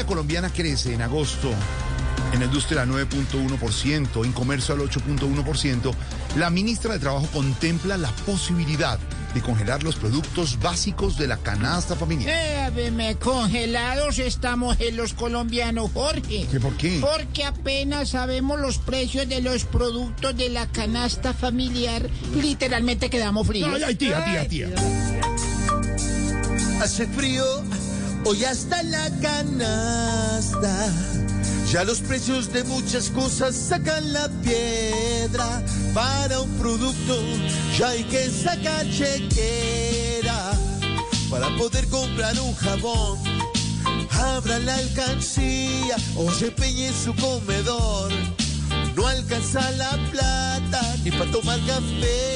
economía colombiana crece en agosto en la industria al 9.1%, en comercio al 8.1%, la ministra de Trabajo contempla la posibilidad de congelar los productos básicos de la canasta familiar. Eh, congelados estamos en los colombianos, Jorge. ¿Qué por qué? Porque apenas sabemos los precios de los productos de la canasta familiar, literalmente quedamos fríos. Ay, ay, tía, tía, tía. Hace frío, hoy hasta la canasta. Ya los precios de muchas cosas sacan la piedra. Para un producto ya hay que sacar chequera. Para poder comprar un jabón, abra la alcancía o se peñe en su comedor. No alcanza la plata ni para tomar café.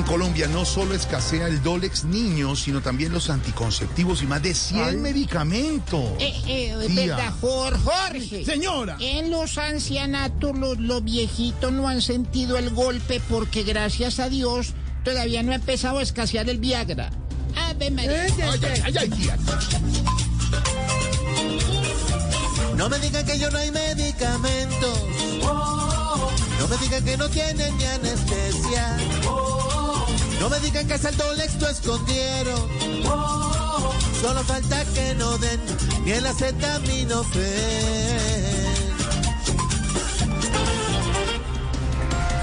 En Colombia no solo escasea el Dolex niño, sino también los anticonceptivos y más de 100 medicamentos. Eh, eh. ¿Verdad, Jor- Jorge? Señora. En los ancianatos, los, los viejitos no han sentido el golpe porque, gracias a Dios, todavía no ha empezado a escasear el Viagra. Ave María. Ay, ay, ay, ay, tía. No me digan que yo no hay medicamentos. No me digan que no tienen ni anestesia. No me digan que hasta el Dolex lo escondieron. Solo falta que no den ni el acetaminofén.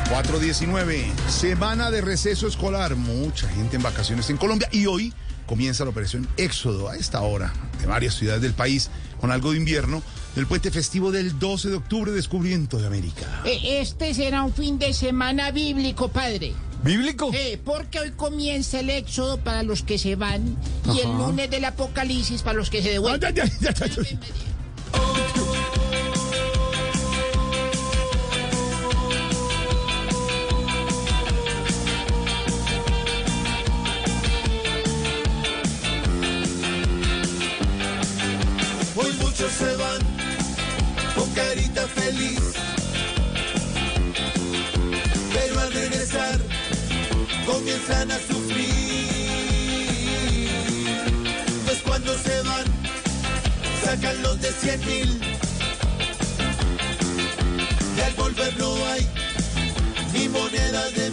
Cuatro 419, semana de receso escolar. Mucha gente en vacaciones en Colombia y hoy comienza la operación Éxodo a esta hora de varias ciudades del país con algo de invierno del puente festivo del 12 de octubre, descubrimiento de América. Eh, Este será un fin de semana bíblico, padre. ¿Bíblico? Eh, porque hoy comienza el éxodo para los que se van y el Ajá. lunes del apocalipsis para los que se devuelven. Ay, ay, ay, ay, ay. Hoy muchos se van con carita feliz. Comienzan a sufrir. Pues cuando se van, sacan los de cien mil. Y al volver no hay ni moneda de.